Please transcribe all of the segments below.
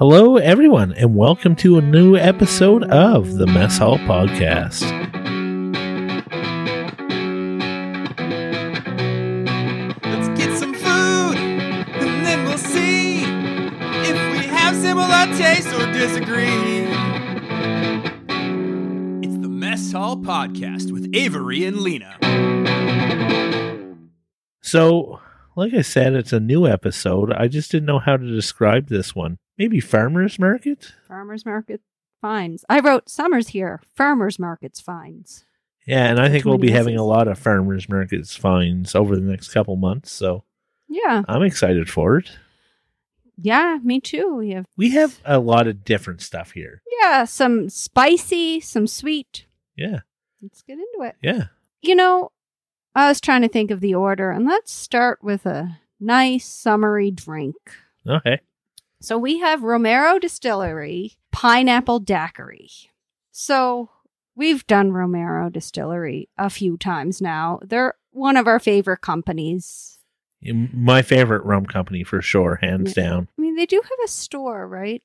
Hello, everyone, and welcome to a new episode of the Mess Hall Podcast. Let's get some food, and then we'll see if we have similar tastes or disagree. It's the Mess Hall Podcast with Avery and Lena. So, like I said, it's a new episode. I just didn't know how to describe this one. Maybe farmers market? Farmers market finds. I wrote summers here. Farmers markets finds. Yeah, and I think we'll be having a lot of farmers markets finds over the next couple months, so Yeah. I'm excited for it. Yeah, me too. We have We have a lot of different stuff here. yeah, some spicy, some sweet. Yeah, Let's get into it. yeah. You know, I was trying to think of the order, and let's start with a nice summery drink. Okay. So we have Romero Distillery Pineapple Daiquiri. So we've done Romero Distillery a few times now. They're one of our favorite companies. My favorite rum company for sure, hands Yeah. down. I mean, they do have a store, right?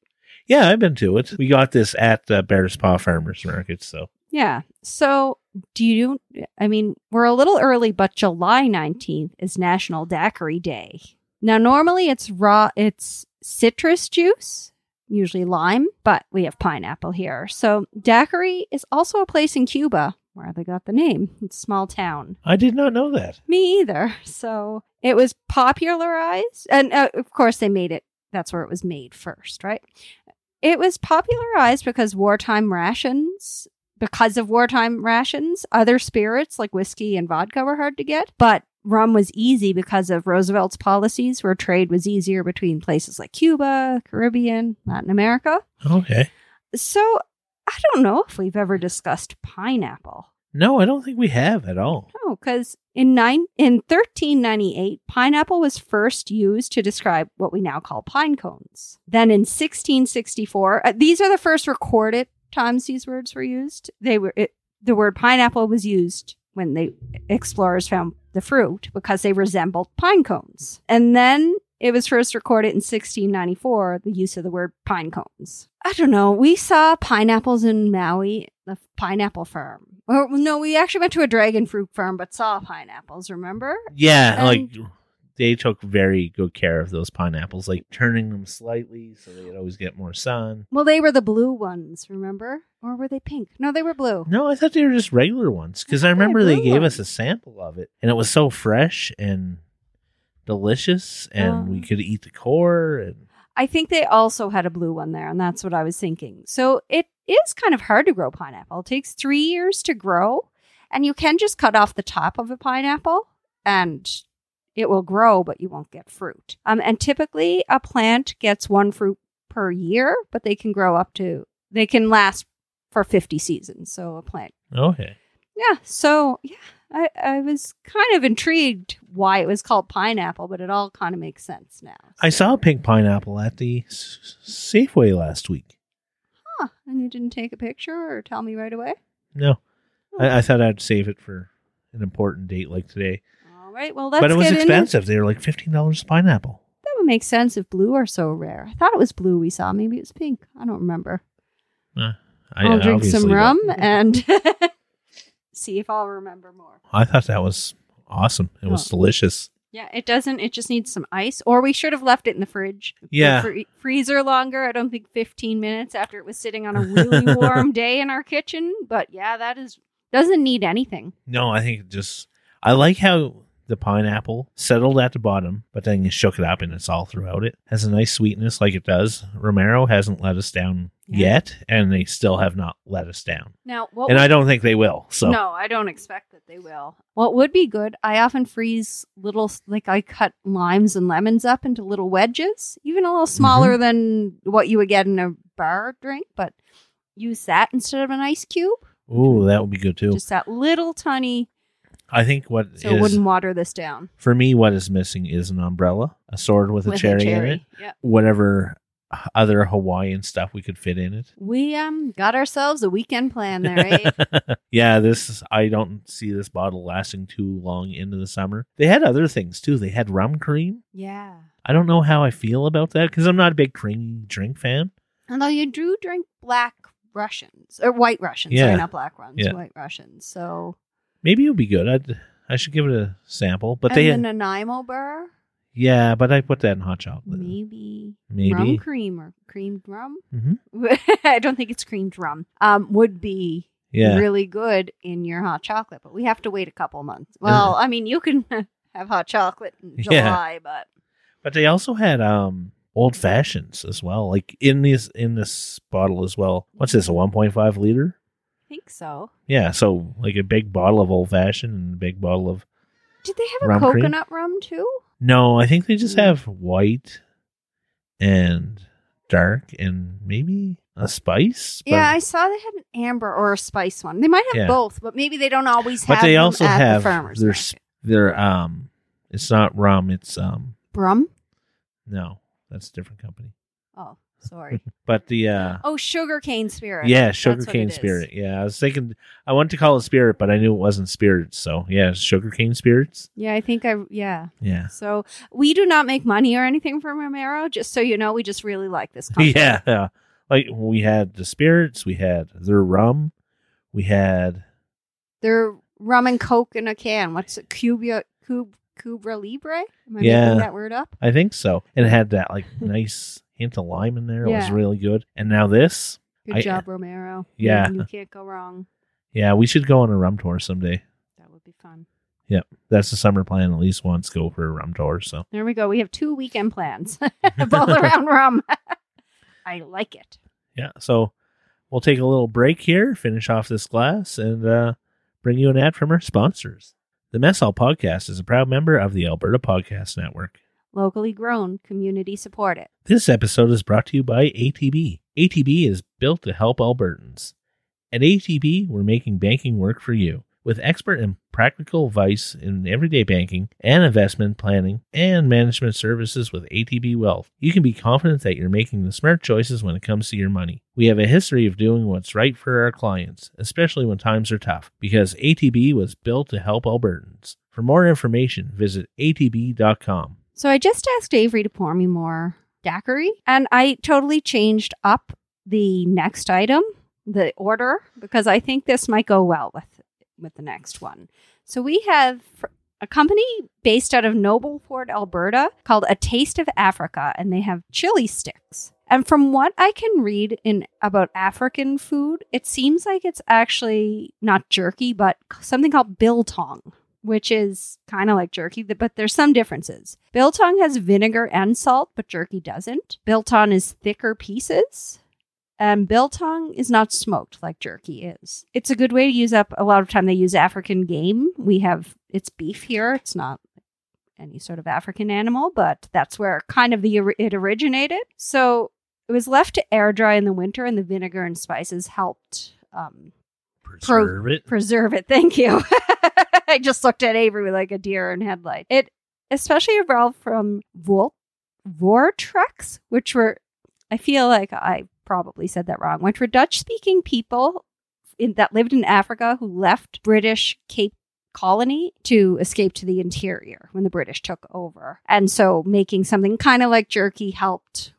Yeah, I've been to it. We got this at the Bearspaw Farmers Market, so Yeah. So do you, I mean, we're a little early, but July 19th is National Daiquiri Day. Now, normally it's raw, it's citrus juice, usually lime, but we have pineapple here. So daiquiri is also a place in Cuba where they got the name. It's a small town. I did not know that. Me either. So it was popularized, and uh, of course, they made it. That's where it was made first, right? It was popularized because wartime rations, because of wartime rations, other spirits like whiskey and vodka were hard to get, but rum was easy because of Roosevelt's policies where trade was easier between places like Cuba, Caribbean, Latin America. Okay. So I don't know if we've ever discussed pineapple. No, I don't think we have at all. No, because in nine in thirteen ninety eight, pineapple was first used to describe what we now call pine cones. Then in sixteen sixty four, uh, these are the first recorded times these words were used. They were it, the word pineapple was used when the explorers found the fruit because they resembled pine cones, and then it was first recorded in 1694, the use of the word pine cones. I don't know. We saw pineapples in Maui, the pineapple farm. Or no, we actually went to a dragon fruit farm, but saw pineapples. Remember? Yeah, And- like they took very good care of those pineapples, like turning them slightly so they'd always get more sun. Well, they were the blue ones. Remember? Or were they pink? No, they were blue. No, I thought they were just regular ones because I they remember they gave us a sample of it and it was so fresh and delicious, and Oh. we could eat the core. And I think they also had a blue one there, and that's what I was thinking. So it is kind of hard to grow pineapple. It takes three years to grow, and you can just cut off the top of a pineapple and it will grow, but you won't get fruit. Um, and typically a plant gets one fruit per year, but they can grow up to, they can last for 50 seasons. So a plant okay, yeah. So yeah, I, I was kind of intrigued why it was called pineapple, but it all kind of makes sense now. I saw a pink pineapple at the S- Safeway last week. Huh. And you didn't take a picture or tell me right away? No, I, I thought I'd save it for an important date like today, right. Well, let's but it was get into- expensive. They were like fifteen dollars a pineapple. That would make sense if blue are so rare. I thought it was blue we saw. Maybe it was pink. I don't remember. Uh, I, I, will drink some don't. rum and see if I'll remember more. I thought that was awesome. It was Oh. delicious. Yeah, it doesn't. It just needs some ice, or we should have left it in the fridge, the Yeah. freezer longer. I don't think 15 minutes after it was sitting on a really warm day in our kitchen. But yeah, that is doesn't need anything. No, I think it just I like how the pineapple settled at the bottom, but then you shook it up and it's all throughout it. Has a nice sweetness like it does. Romero hasn't let us down Yeah. yet, and they still have not let us down. Now, what and would- I don't think they will. So No, I don't expect that they will. What would be good? I often freeze little, like I cut limes and lemons up into little wedges, even a little smaller Mm-hmm. than what you would get in a bar drink, but use that instead of an ice cube. ooh, that would be good too. Just that little tiny, I think what so it is- wouldn't water this down. for me what is missing is an umbrella, a sword with, a, with cherry in it. Yeah. Whatever other Hawaiian stuff we could fit in it. We um got ourselves a weekend plan there, eh? yeah, this is, I don't see this bottle lasting too long into the summer. They had other things too. They had rum cream. yeah. I don't know how I feel about that because I'm not a big creamy drink fan. Although you do drink black Russians or white Russians, Yeah. sorry, not black ones, Yeah. white Russians. So Maybe it'll be good. I'd, I should give it a sample. But and they, the Nanaimo bar, yeah, but I put that in hot chocolate. maybe Maybe. rum cream or creamed rum. hmm I don't think it's creamed rum. Um, would be Yeah. really good in your hot chocolate, but we have to wait a couple months. Well, I mean, you can have hot chocolate in Yeah. July, but But they also had um old fashions as well, like in this in this bottle as well. What's this? A 1.5 liter? Think so. Yeah, so like a big bottle of old fashioned and a big bottle of Did they have a cream? coconut rum too? no. I think they just Mm. have white and dark and maybe a spice. yeah, I saw they had an amber or a spice one. They might have Yeah. both, but maybe they don't always have. But they them also at have the farmers their market. their um. It's not rum. It's um. Brum. No, that's a different company. Oh, sorry. But the uh. oh, sugarcane spirit. Yeah, sugarcane it is. spirit. Yeah, I was thinking I wanted to call it spirit, but I knew it wasn't spirits. So yeah, sugarcane spirits. Yeah, I think I. Yeah. Yeah, So we do not make money or anything from Romero. Just so you know, we just really like this company. yeah, yeah. Like we had the spirits, we had their rum, we had They're rum and coke in a can. What's it? Cuba, Cub, Cubra Libre? Am I Yeah. making that word up? I think so, and it had that like nice hint of lime in there. It was Yeah. really good. And now this, Good I- job, Romero. Yeah. You, can't go wrong. yeah, we should go on a rum tour someday. That would be fun. Yep. That's the summer plan. At least once go for a rum tour. So There we go. We have two weekend plans, both around rum. I like it. yeah, so we'll take a little break here, finish off this glass, and uh, bring you an ad from our sponsors. The Mess Hall Podcast is a proud member of the Alberta Podcast Network. Locally grown, community supported. This episode is brought to you by ATB. ATB is built to help Albertans. At ATB, we're making banking work for you. With expert and practical advice in everyday banking and investment planning and management services with ATB Wealth, you can be confident that you're making the smart choices when it comes to your money. We have a history of doing what's right for our clients, especially when times are tough, because ATB was built to help Albertans. For more information, visit atb.com. So I just asked Avery to pour me more daiquiri, and I totally changed up the next item, the order, because I think this might go well with with the next one. So we have a company based out of Nobleford, Alberta, called A Taste of Africa, and they have chili sticks. And from what I can read in about African food, it seems like it's actually not jerky, but something called biltong which is kind of like jerky, but there's some differences. Biltong has vinegar and salt, but jerky doesn't. Biltong is thicker pieces, and biltong is not smoked like jerky is. It's a good way to use up. A lot of time they use African game. We have it's beef here. It's not any sort of African animal, but that's where kind of the it originated. So it was left to air dry in the winter, and the vinegar and spices helped um, Preserve it. preserve it. Thank you. I just looked at Avery like a deer in headlight. It especially evolved from Vol- Vortrex, which were, I feel like I probably said that wrong, which were Dutch speaking people in, that lived in Africa who left British Cape colony to escape to the interior when the British took over. And so making something kind of like jerky helped,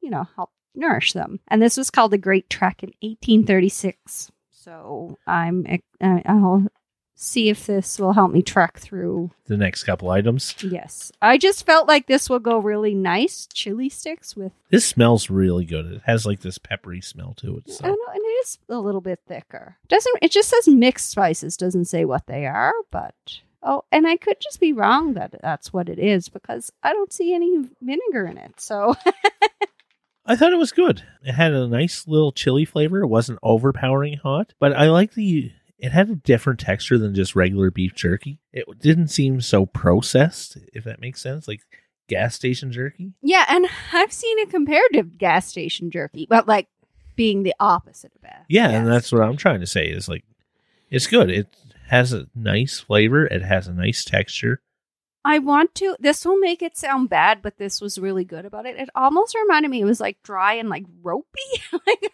you know, help nourish them. And this was called the Great Trek in 1836. So I'm uh, I'll see if this will help me trek through. The next couple items. Yes, I just felt like this will go really nice chili sticks with. This smells really good. It has like this peppery smell to it. I So don't know, and it is a little bit thicker. Doesn't it just says mixed spices? Doesn't say what they are, but oh, and I could just be wrong that that's what it is because I don't see any vinegar in it. So I thought it was good. It had a nice little chili flavor. It wasn't overpowering hot, but I like the. It had a different texture than just regular beef jerky. It didn't seem so processed, if that makes sense, like gas station jerky. yeah, and I've seen it compared to gas station jerky, but like being the opposite of that. Yeah, and that's what I'm trying to say is like, it's good. It has a nice flavor. It has a nice texture. I want to. This will make it sound bad, but this was really good about it. It almost reminded me. It was like dry and like ropey, like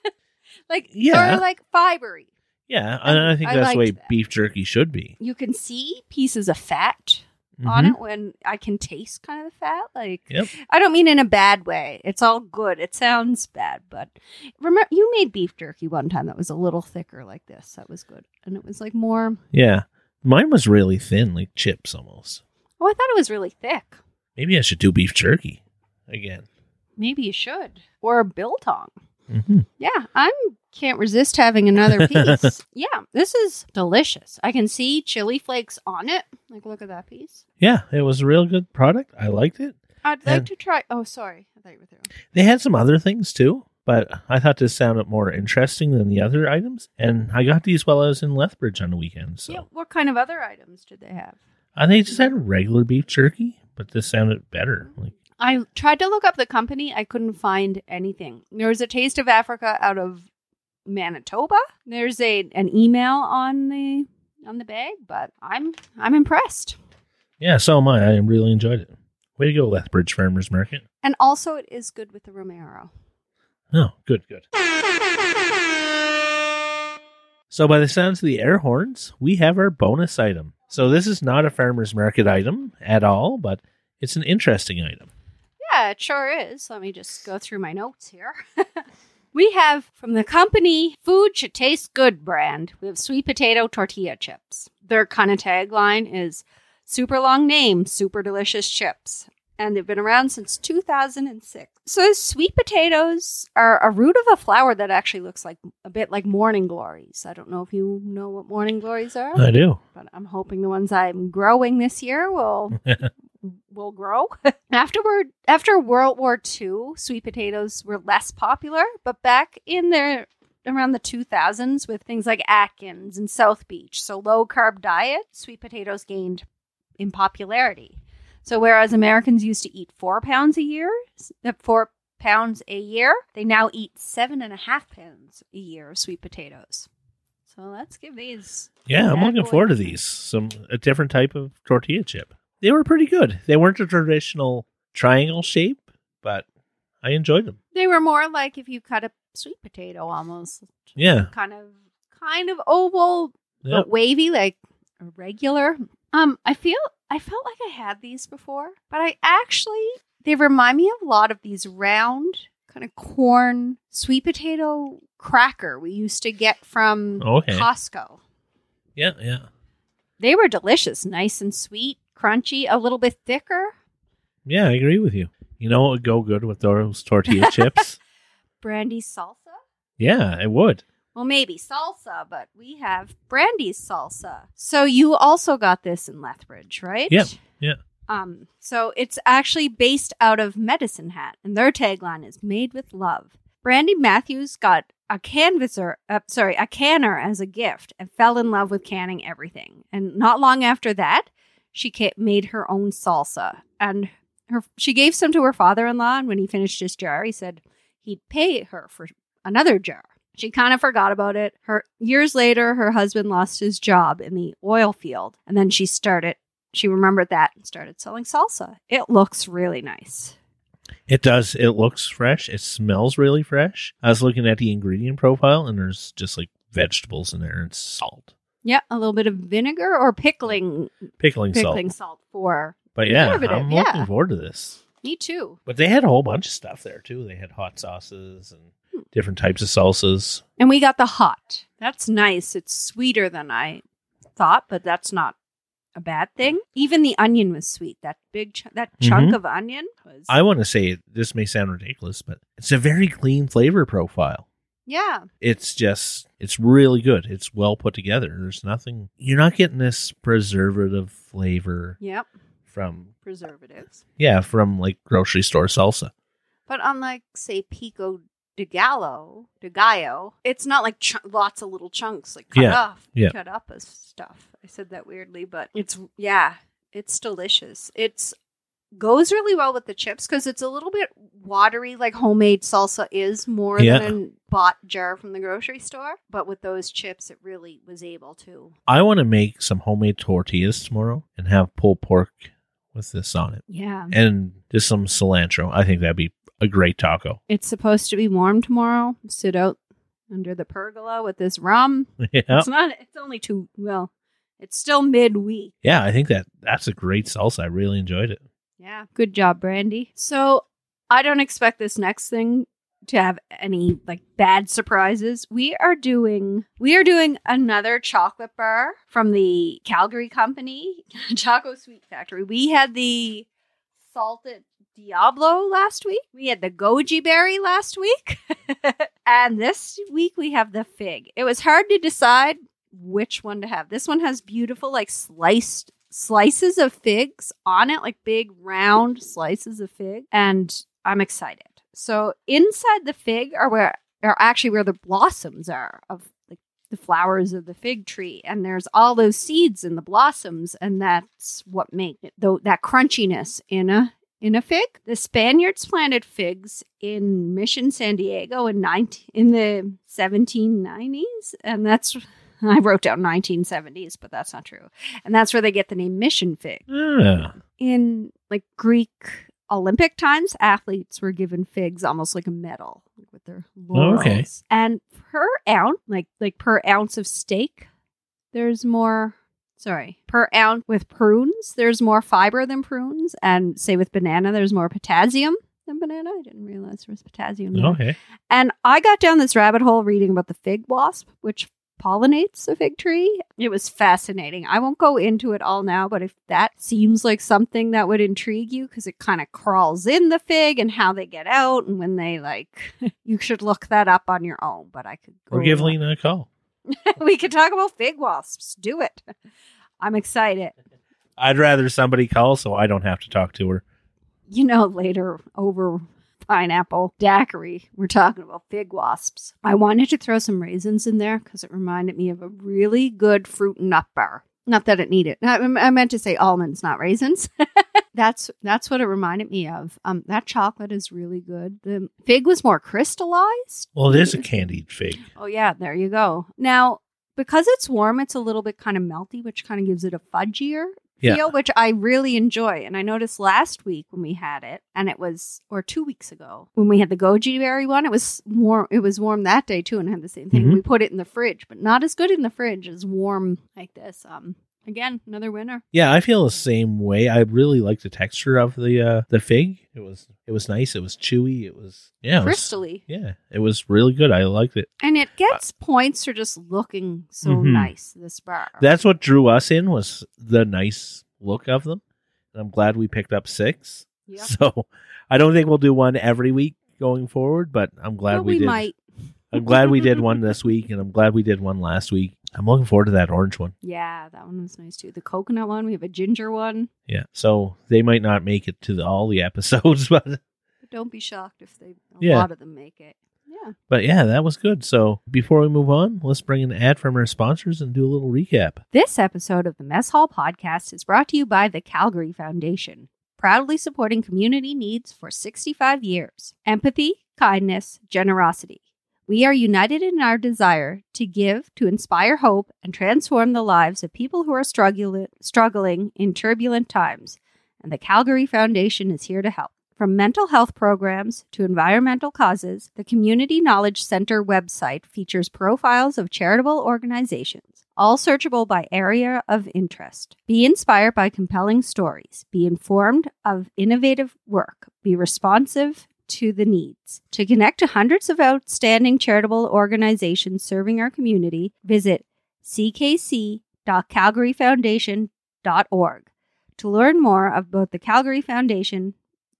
like Yeah. or like fibery. Yeah, and I think I that's the way that. beef jerky should be. You can see pieces of fat on Mhm. it when I can taste kind of the fat. Like Yep. I don't mean in a bad way. It's all good. It sounds bad, but remember you made beef jerky one time that was a little thicker like this. That was good, and it was like more. Yeah, mine was really thin, like chips almost. Oh, I thought it was really thick. Maybe I should do beef jerky again. Maybe you should or a biltong. Hmm Yeah, I can't resist having another piece. yeah, this is delicious. I can see chili flakes on it. Like, look at that piece. Yeah, it was a real good product. I liked it. I'd like to try. Oh, sorry. I thought you were through. They had some other things too, but I thought this sounded more interesting than the other items. And I got these while I was in Lethbridge on the weekend. So Yeah, what kind of other items did they have? and they just had regular beef jerky, but this sounded better. Like I tried to look up the company. I couldn't find anything. There was a Taste of Africa out of Manitoba. There's a an email on the on the bag, but I'm I'm impressed. yeah, so am I. I really enjoyed it. Way to go, Lethbridge Farmers Market. And also, it is good with the Romero. Oh, good, good. So, by the sounds of the air horns, we have our bonus item. So, this is not a farmer's market item at all, but it's an interesting item. Yeah, it sure is. Let me just go through my notes here. we have from the company Food Should Taste Good brand, we have sweet potato tortilla chips. Their kind of tagline is super long name, super delicious chips. And they've been around since 2006. So, sweet potatoes are a root of a flower that actually looks like a bit like morning glories. I don't know if you know what morning glories are I do. but I'm hoping the ones I'm growing this year will will grow. Afterward, after World War II, sweet potatoes were less popular, but back in the around the 2000s with things like Atkins and South Beach, so low carb diet, sweet potatoes gained in popularity. So whereas Americans used to eat four pounds a year, uh, four pounds a year, they now eat seven and a half pounds a year of sweet potatoes. So let's give these Yeah, I'm looking forward to these. Some a different type of tortilla chip. They were pretty good. They weren't a traditional triangle shape, but I enjoyed them. They were more like if you cut a sweet potato almost. Yeah. Kind of kind of oval Yep. but wavy, like regular. Um, I feel I felt like I had these before, but I actually they remind me of a lot of these round kind of corn sweet potato cracker we used to get from Okay. Costco. Yeah, yeah. They were delicious, nice and sweet, crunchy, a little bit thicker. Yeah, I agree with you. You know what would go good with those tortilla chips? Brandy salsa. Yeah, it would. Well, maybe salsa, but we have Brandy's salsa. So you also got this in Lethbridge, right? Yep, yeah. Um, so it's actually based out of Medicine Hat, and their tagline is "Made with Love." Brandy Matthews got a canvasser, uh, sorry, a canner as a gift, and fell in love with canning everything. And not long after that, she made her own salsa, and her she gave some to her father-in-law. And when he finished his jar, he said he'd pay her for another jar. She kind of forgot about it. Her years later, her husband lost his job in the oil field, and then she started. She remembered that and started selling salsa. It looks really nice. It does. It looks fresh. It smells really fresh. I was looking at the ingredient profile and there's just like vegetables in there and salt. Yeah, a little bit of vinegar or pickling, Pickling, pickling salt. salt for But yeah, I'm yeah. looking forward to this. me too. But they had a whole bunch of stuff there too. They had hot sauces and Hmm. different types of salsas. And we got the hot. That's nice. It's sweeter than I thought, but that's not a bad thing. Even the onion was sweet. That big, ch- that chunk Mhm. of onion was. I want to say this may sound ridiculous, but it's a very clean flavor profile. Yeah, It's just, it's really good. It's well put together. There's nothing, you're not getting this preservative flavor yep. from, Preservatives. yeah, from like grocery store salsa. But unlike, say, Pico de Gallo, de Gallo, it's not like ch- lots of little chunks, like cut Yeah, off, yeah. cut up as stuff. I said that weirdly, but it's yeah, it's delicious. It's goes really well with the chips because it's a little bit watery, like homemade salsa is more Yeah. than a bought jar from the grocery store. But with those chips, it really was able to. I want to make some homemade tortillas tomorrow and have pulled pork with this on it. Yeah. And just some cilantro. I think that'd be a great taco. It's supposed to be warm tomorrow. Sit out under the pergola with this rum. yeah. It's not, it's only two, well, it's still midweek. Yeah, I think that that's a great salsa. I really enjoyed it. Yeah. Good job, Brandy. So I don't expect this next thing to have any like bad surprises. We are doing we are doing another chocolate bar from the Calgary company, Choco Sweet Factory. We had the salted Diablo last week. We had the goji berry last week. and this week we have the fig. It was hard to decide which one to have. This one has beautiful like sliced slices of figs on it, like big round slices of fig, and I'm excited. So inside the fig are where are actually where the blossoms are of like the flowers of the fig tree, and there's all those seeds in the blossoms, and that's what make it though that crunchiness in a in a fig. The Spaniards planted figs in Mission San Diego in 19, in the 1790s, and that's I wrote down 1970s, but that's not true. And that's where they get the name mission fig. Yeah. In like Greek Olympic times, athletes were given figs almost like a medal with their laurels. okay. And per ounce, like like per ounce of steak, there's more. Sorry, per ounce with prunes, there's more fiber than prunes, and say with banana, there's more potassium than banana. I didn't realize there was potassium. there. Okay. And I got down this rabbit hole reading about the fig wasp, which pollinates a fig tree. It was fascinating. I won't go into it all now, but if that seems like something that would intrigue you, because it kind of crawls in the fig and how they get out and when they like, you should look that up on your own. But I could go Or give Lena a call. we could talk about fig wasps. Do it. I'm excited. I'd rather somebody call so I don't have to talk to her. you know, later over pineapple daiquiri, we're talking about fig wasps. I wanted to throw some raisins in there because it reminded me of a really good fruit and nut bar. Not that it needed. I, I meant to say almonds, not raisins. that's that's what it reminded me of. Um, that chocolate is really good. The fig was more crystallized. Well, it is a candied fig. Oh yeah, there you go. Now, because it's warm, it's a little bit kind of melty, which kind of gives it a fudgier Yeah. feel, which I really enjoy. And I noticed last week when we had it, and it was or two weeks ago when we had the goji berry one, it was warm. It was warm that day too, and had the same thing. Mhm. We put it in the fridge, but not as good in the fridge as warm like this. Um, again, another winner. Yeah, I feel the same way. I really like the texture of the uh the fig. It was it was nice. It was chewy. It was yeah, it was, Crystally, yeah, it was really good. I liked it. and it gets points for just looking so Mhm. nice. This bar. That's what drew us in was the nice look of them. And I'm glad we picked up six. Yep. So I don't think we'll do one every week going forward, but I'm glad But we, we did. might. I'm glad we did one this week, and I'm glad we did one last week. I'm looking forward to that orange one. Yeah, that one was nice too. The coconut one. We have a ginger one. Yeah. So they might not make it to the, all the episodes, but don't be shocked if they a Yeah. lot of them make it. Yeah. but yeah, that was good. So before we move on, let's bring an ad from our sponsors and do a little recap. This episode of the Mess Hall podcast is brought to you by the Calgary Foundation, proudly supporting community needs for 65 years. Empathy, kindness, generosity. We are united in our desire to give, to inspire hope, and transform the lives of people who are struggling, in turbulent times. And the Calgary Foundation is here to help. From mental health programs to environmental causes, the Community Knowledge Center website features profiles of charitable organizations, all searchable by area of interest. Be inspired by compelling stories. Be informed of innovative work. Be responsive to the needs. To connect to hundreds of outstanding charitable organizations serving our community, visit ckc.calgaryfoundation.org. To learn more about the Calgary Foundation,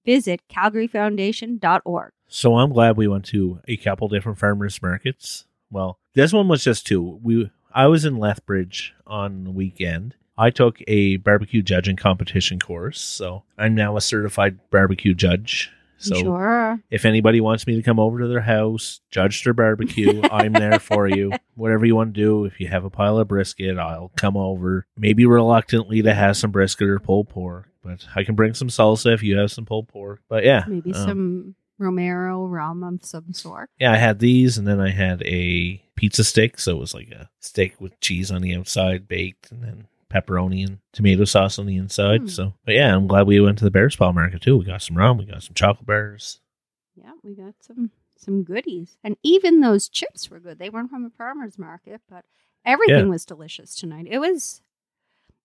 visit calgaryfoundation.org. So I'm glad we went to a couple different farmers markets. Well, this one was just two. We I was in Lethbridge on the weekend. I took a barbecue judging competition course, so I'm now a certified barbecue judge. So sure. if anybody wants me to come over to their house, judge their barbecue, I'm there for you. Whatever you want to do. If you have a pile of brisket, I'll come over. Maybe reluctantly to have some brisket or pulled pork, but I can bring some salsa if you have some pulled pork. But yeah, Maybe um, some Romero rum of some sort. Yeah, I had these, and then I had a pizza stick. So it was like a steak with cheese on the outside, baked, and then pepperoni and tomato sauce on the inside. Hmm. So, but yeah, I'm glad we went to the Bearspaw Market too. We got some rum, we got some chocolate bars. Yeah, we got some some goodies, and even those chips were good. They weren't from a farmer's market, but everything Yeah. was delicious tonight. It was.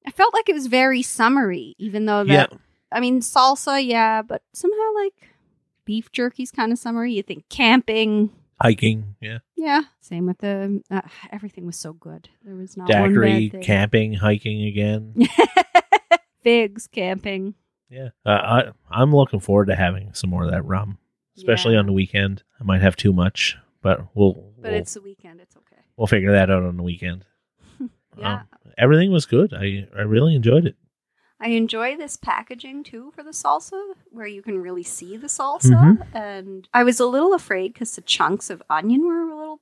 I felt like it was very summery, even though that. Yeah. I mean, salsa, yeah, but somehow like beef jerky's kind of summery. You think camping, Hiking, yeah. yeah. Same with the uh, everything was so good. There was not one Daiquiri, bad thing. camping, hiking again. Figs, camping. yeah. Uh, I, I'm looking forward to having some more of that rum, especially Yeah. on the weekend. I might have too much, but we'll, But we'll, it's the weekend. It's okay. we'll figure that out on the weekend. Yeah. Um, everything was good. I, I really enjoyed it. I enjoy this packaging too for the salsa, where you can really see the salsa. Mhm. And I was a little afraid because the chunks of onion were a little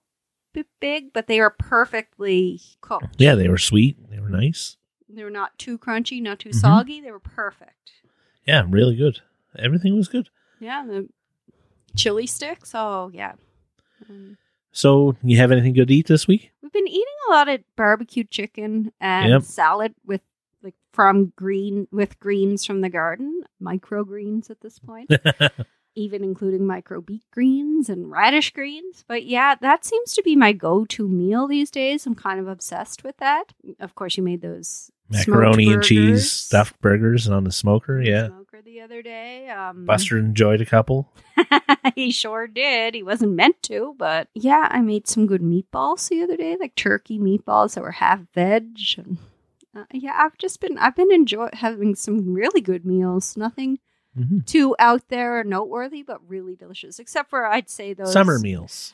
bit big, but they are perfectly cooked. Yeah, they were sweet. They were nice. they were not too crunchy, not too Mhm. soggy. They were perfect. Yeah, really good. Everything was good. Yeah, the chili sticks. Oh yeah. Um, So, you have anything good to eat this week? we've been eating a lot of barbecue chicken and Yep. salad with from green with greens from the garden, microgreens at this point. even including micro beet greens and radish greens. But yeah, that seems to be my go to meal these days. I'm kind of obsessed with that. Of course, you made those Macaroni and cheese stuffed burgers on the smoker. Yeah. smoker the other day. Um, Buster enjoyed a couple. he sure did. He wasn't meant to, but yeah, I made some good meatballs the other day, like turkey meatballs that were half veg. And uh, yeah, I've just been I've been enjoy having some really good meals. Nothing hmm too out there or noteworthy, but really delicious. Except for I'd say those Summer meals.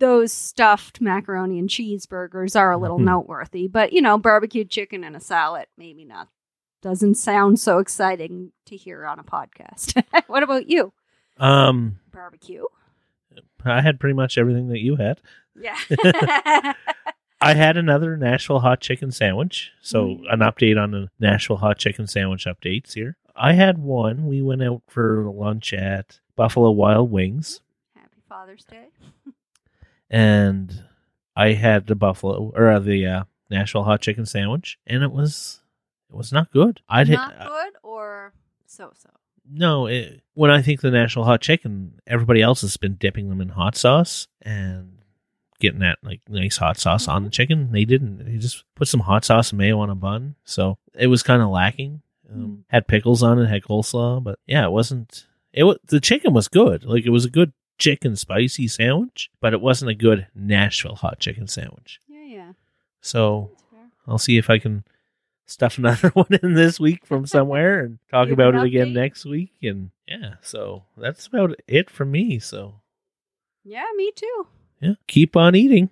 those stuffed macaroni and cheeseburgers are a little Mhm. noteworthy. But you know, barbecued chicken and a salad, maybe not. Doesn't sound so exciting to hear on a podcast. what about you? Um, Barbecue? I had pretty much everything that you had. Yeah. I had another Nashville hot chicken sandwich. So, Mm. an update on the Nashville hot chicken sandwich updates here. I had one. We went out for lunch at Buffalo Wild Wings, Happy Father's Day. and I had the Buffalo or uh, the uh, Nashville hot chicken sandwich, and it was it was not good. I'd hit, Not good or so so. no. It, when I think the Nashville hot chicken, everybody else has been dipping them in hot sauce and getting that like nice hot sauce on the chicken. They didn't. They just put some hot sauce and mayo on a bun, so it was kind of lacking. Um, had pickles on it, had coleslaw, but yeah, it wasn't. It was the chicken was good. Like it was a good chicken spicy sandwich, but it wasn't a good Nashville hot chicken sandwich. Yeah, yeah. So I'll see if I can stuff another one in this week from somewhere and talk Give about it again update. next week. And yeah, so that's about it for me. So Yeah, me too. Yeah, keep on eating.